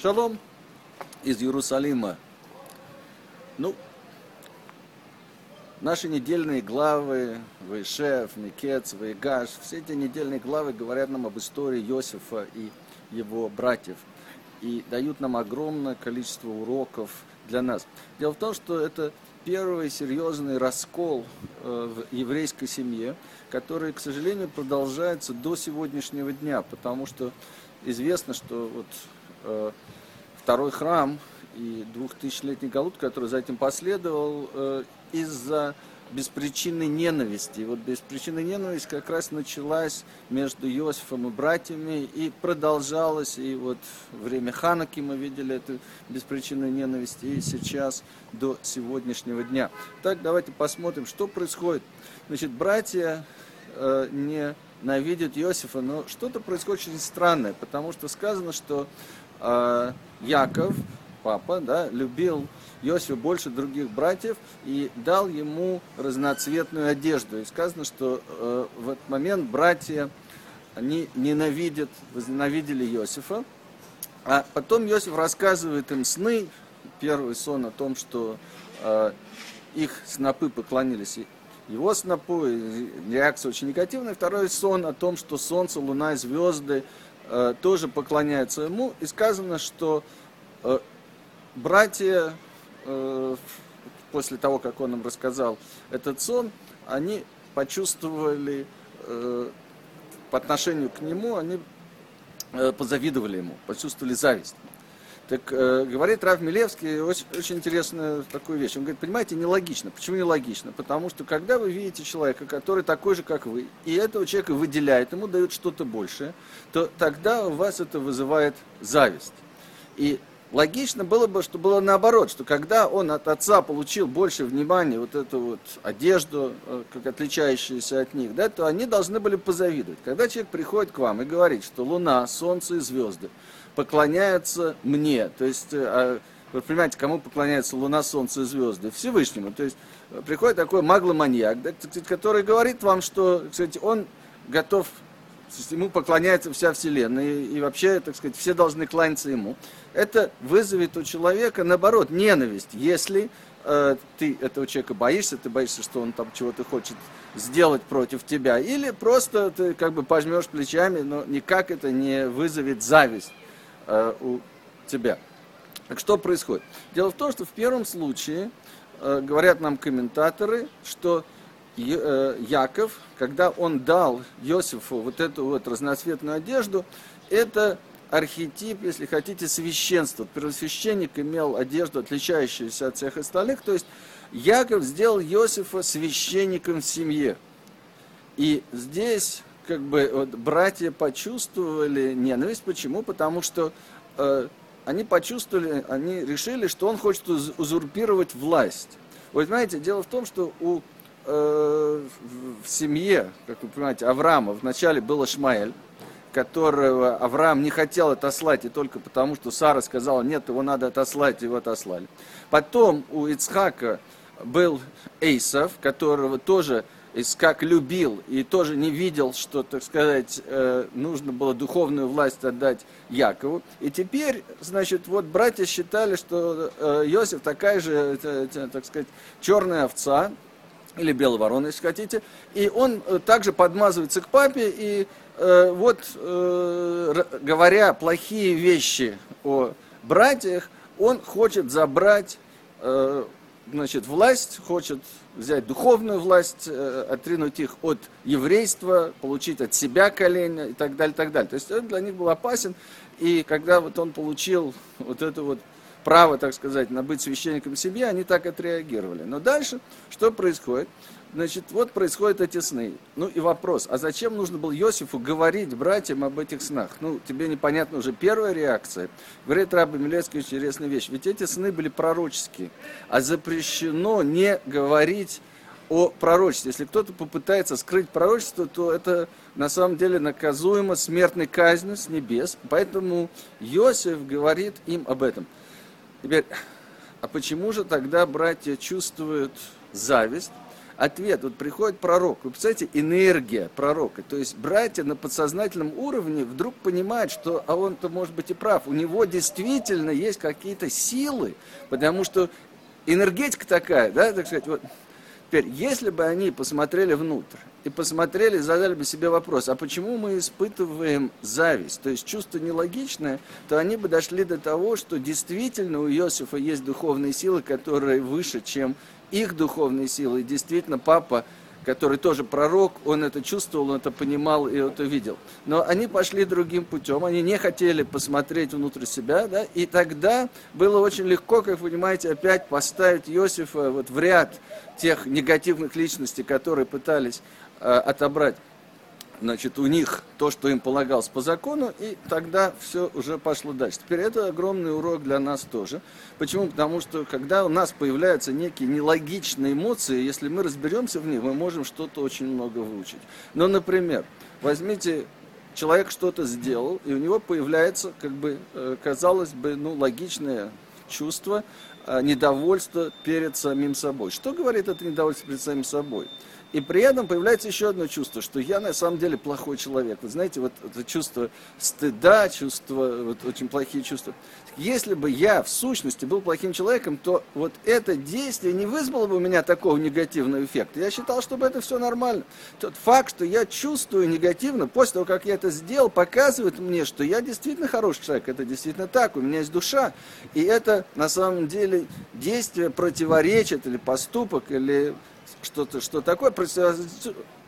Шалом из Иерусалима. Ну, наши недельные главы, Вайшев, Микец, Вайгаш, все эти недельные главы говорят нам об истории Иосифа и его братьев. И дают нам огромное количество уроков для нас. Дело в том, что это первый серьезный раскол э, в еврейской семье, который, к сожалению, продолжается до сегодняшнего дня, потому что известно, что вот второй храм и двухтысячелетний галут, который за этим последовал, э, из-за беспричинной ненависти. И вот беспричинная ненависть как раз началась между Иосифом и братьями и продолжалась. И вот время Ханаки мы видели эту беспричинную ненависть и сейчас до сегодняшнего дня. Так, давайте посмотрим, что происходит. Значит, братья э, не ненавидят Иосифа, но что-то происходит очень странное, потому что сказано, что э, Яков, папа, да, любил Иосифа больше других братьев и дал ему разноцветную одежду. И сказано, что э, в этот момент братья, они ненавидят, возненавидели Иосифа. А потом Иосиф рассказывает им сны, первый сон о том, что э, их снопы поклонились его снопу, реакция очень негативная. Второй сон о том, что солнце, луна и звезды э, тоже поклоняются ему. И сказано, что э, братья, э, после того, как он им рассказал этот сон, они почувствовали э, по отношению к нему, они э, позавидовали ему, почувствовали зависть. Так э, говорит Рав Милевский очень, очень интересную такую вещь. Он говорит, понимаете, нелогично. Почему нелогично? Потому что когда вы видите человека, который такой же, как вы, и этого человека выделяет, ему дают что-то большее, то тогда у вас это вызывает зависть. И логично было бы, что было наоборот, что когда он от отца получил больше внимания, вот эту вот одежду, э, как отличающуюся от них, да, то они должны были позавидовать. Когда человек приходит к вам и говорит, что луна, солнце и звезды – поклоняются мне. То есть, э, а, вы понимаете, кому поклоняются Луна, Солнце и звезды? Всевышнему. То есть, э, приходит такой магломаньяк, да, который говорит вам, что, кстати, он готов, ему поклоняется вся Вселенная, и, и вообще, так сказать, все должны кланяться ему. Это вызовет у человека, наоборот, ненависть, если э, ты этого человека боишься, ты боишься, что он там чего-то хочет сделать против тебя, или просто ты как бы пожмешь плечами, но никак это не вызовет зависть э, у тебя. Так что происходит? Дело в том, что в первом случае, э, говорят нам комментаторы, что э, Яков, когда он дал Иосифу вот эту вот разноцветную одежду, это архетип, если хотите, священства. Первосвященник имел одежду, отличающуюся от всех остальных. То есть Яков сделал Иосифа священником в семье. И здесь как бы вот, братья почувствовали ненависть. Почему? Потому что э, они почувствовали, они решили, что он хочет узурпировать власть. Вы знаете, дело в том, что у, э, в семье, как вы понимаете, Авраама вначале был Ишмаэль, которого Авраам не хотел отослать, и только потому, что Сара сказала, нет, его надо отослать, его отослали. Потом у Ицхака был Эйсов, которого тоже как любил и тоже не видел, что, так сказать, э, нужно было духовную власть отдать Якову. И теперь, значит, вот братья считали, что э, Иосиф такая же, так сказать, черная овца, или белая ворона, если хотите, и он э, также подмазывается к папе, и вот, говоря плохие вещи о братьях, он хочет забрать значит, власть, хочет взять духовную власть, э, отринуть их от еврейства, получить от себя колено и так далее, и так далее. То есть он для них был опасен, и когда вот он получил вот это вот право, так сказать, на быть священником семьи, они так отреагировали. Но дальше что происходит? Значит, вот происходят эти сны. Ну и вопрос, а зачем нужно было Иосифу говорить братьям об этих снах? Ну, тебе непонятна уже первая реакция. Говорит Раба Милецкий интересная вещь. Ведь эти сны были пророческие. А запрещено не говорить о пророчестве. Если кто-то попытается скрыть пророчество, то это на самом деле наказуемо смертной казнью с небес. Поэтому Иосиф говорит им об этом. Теперь, а почему же тогда братья чувствуют зависть? ответ. Вот приходит пророк. Вы представляете, энергия пророка. То есть братья на подсознательном уровне вдруг понимают, что, а он-то может быть и прав, у него действительно есть какие-то силы, потому что энергетика такая, да, так сказать, вот. Теперь, если бы они посмотрели внутрь и посмотрели, задали бы себе вопрос, а почему мы испытываем зависть, то есть чувство нелогичное, то они бы дошли до того, что действительно у Иосифа есть духовные силы, которые выше, чем их духовные силы. И действительно, папа который тоже пророк, он это чувствовал, он это понимал и это видел. Но они пошли другим путем, они не хотели посмотреть внутрь себя, да, и тогда было очень легко, как вы понимаете, опять поставить Иосифа вот в ряд тех негативных личностей, которые пытались э, отобрать значит, у них то, что им полагалось по закону, и тогда все уже пошло дальше. Теперь это огромный урок для нас тоже. Почему? Потому что когда у нас появляются некие нелогичные эмоции, если мы разберемся в них, мы можем что-то очень много выучить. Но, например, возьмите человек что-то сделал, и у него появляется, как бы, э, казалось бы, ну, логичное чувство, э, недовольство перед самим собой. Что говорит это недовольство перед самим собой? И при этом появляется еще одно чувство, что я на самом деле плохой человек. Вы знаете, вот это чувство стыда, чувство, вот очень плохие чувства. Если бы я в сущности был плохим человеком, то вот это действие не вызвало бы у меня такого негативного эффекта. Я считал, чтобы это все нормально. Тот факт, что я чувствую негативно, после того, как я это сделал, показывает мне, что я действительно хороший человек. Это действительно так, у меня есть душа. И это на самом деле действие противоречит или поступок, или что-то, что такое,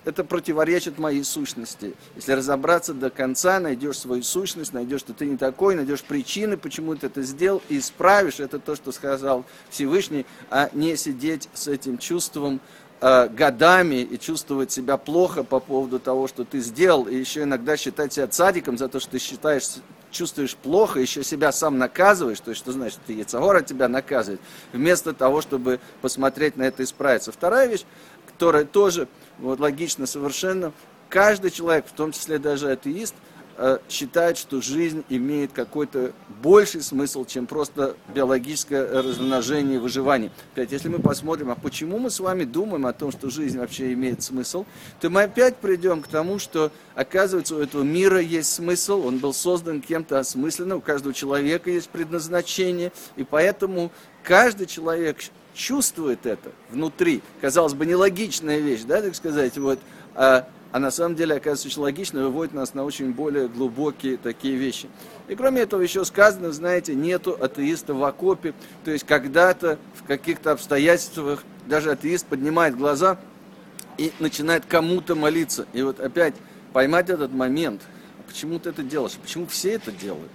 это противоречит моей сущности. Если разобраться до конца, найдешь свою сущность, найдешь, что ты не такой, найдешь причины, почему ты это сделал, и исправишь, это то, что сказал Всевышний, а не сидеть с этим чувством э, годами и чувствовать себя плохо по поводу того, что ты сделал, и еще иногда считать себя цадиком за то, что ты считаешь чувствуешь плохо, еще себя сам наказываешь, то есть что значит, ты Яцагора тебя наказывает, вместо того, чтобы посмотреть на это и исправиться. Вторая вещь, которая тоже вот, логично совершенно, каждый человек, в том числе даже атеист, считает, что жизнь имеет какой-то больший смысл, чем просто биологическое размножение и выживание. Опять, если мы посмотрим, а почему мы с вами думаем о том, что жизнь вообще имеет смысл, то мы опять придем к тому, что, оказывается, у этого мира есть смысл, он был создан кем-то осмысленно, у каждого человека есть предназначение, и поэтому каждый человек чувствует это внутри. Казалось бы, нелогичная вещь, да, так сказать, вот, а на самом деле, оказывается, очень логично, выводит нас на очень более глубокие такие вещи. И кроме этого еще сказано, знаете, нету атеиста в окопе, то есть когда-то в каких-то обстоятельствах даже атеист поднимает глаза и начинает кому-то молиться. И вот опять поймать этот момент, а почему ты это делаешь, почему все это делают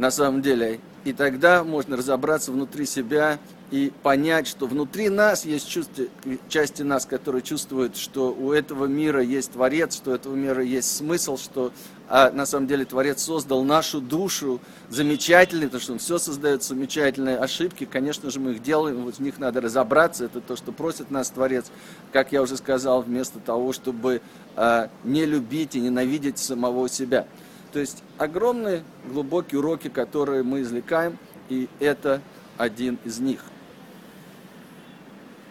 на самом деле. И тогда можно разобраться внутри себя и понять, что внутри нас есть чувства, части нас, которые чувствуют, что у этого мира есть Творец, что у этого мира есть смысл, что а на самом деле Творец создал нашу душу замечательной, потому что он все создает замечательные ошибки, конечно же, мы их делаем, вот в них надо разобраться, это то, что просит нас Творец, как я уже сказал, вместо того, чтобы а, не любить и ненавидеть самого себя. То есть огромные глубокие уроки, которые мы извлекаем, и это один из них –